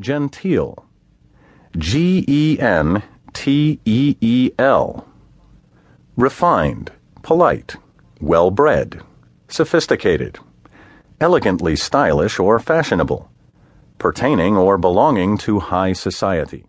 Genteel. G E N T E E L. Refined, polite, well bred, sophisticated, elegantly stylish or fashionable, pertaining or belonging to high society.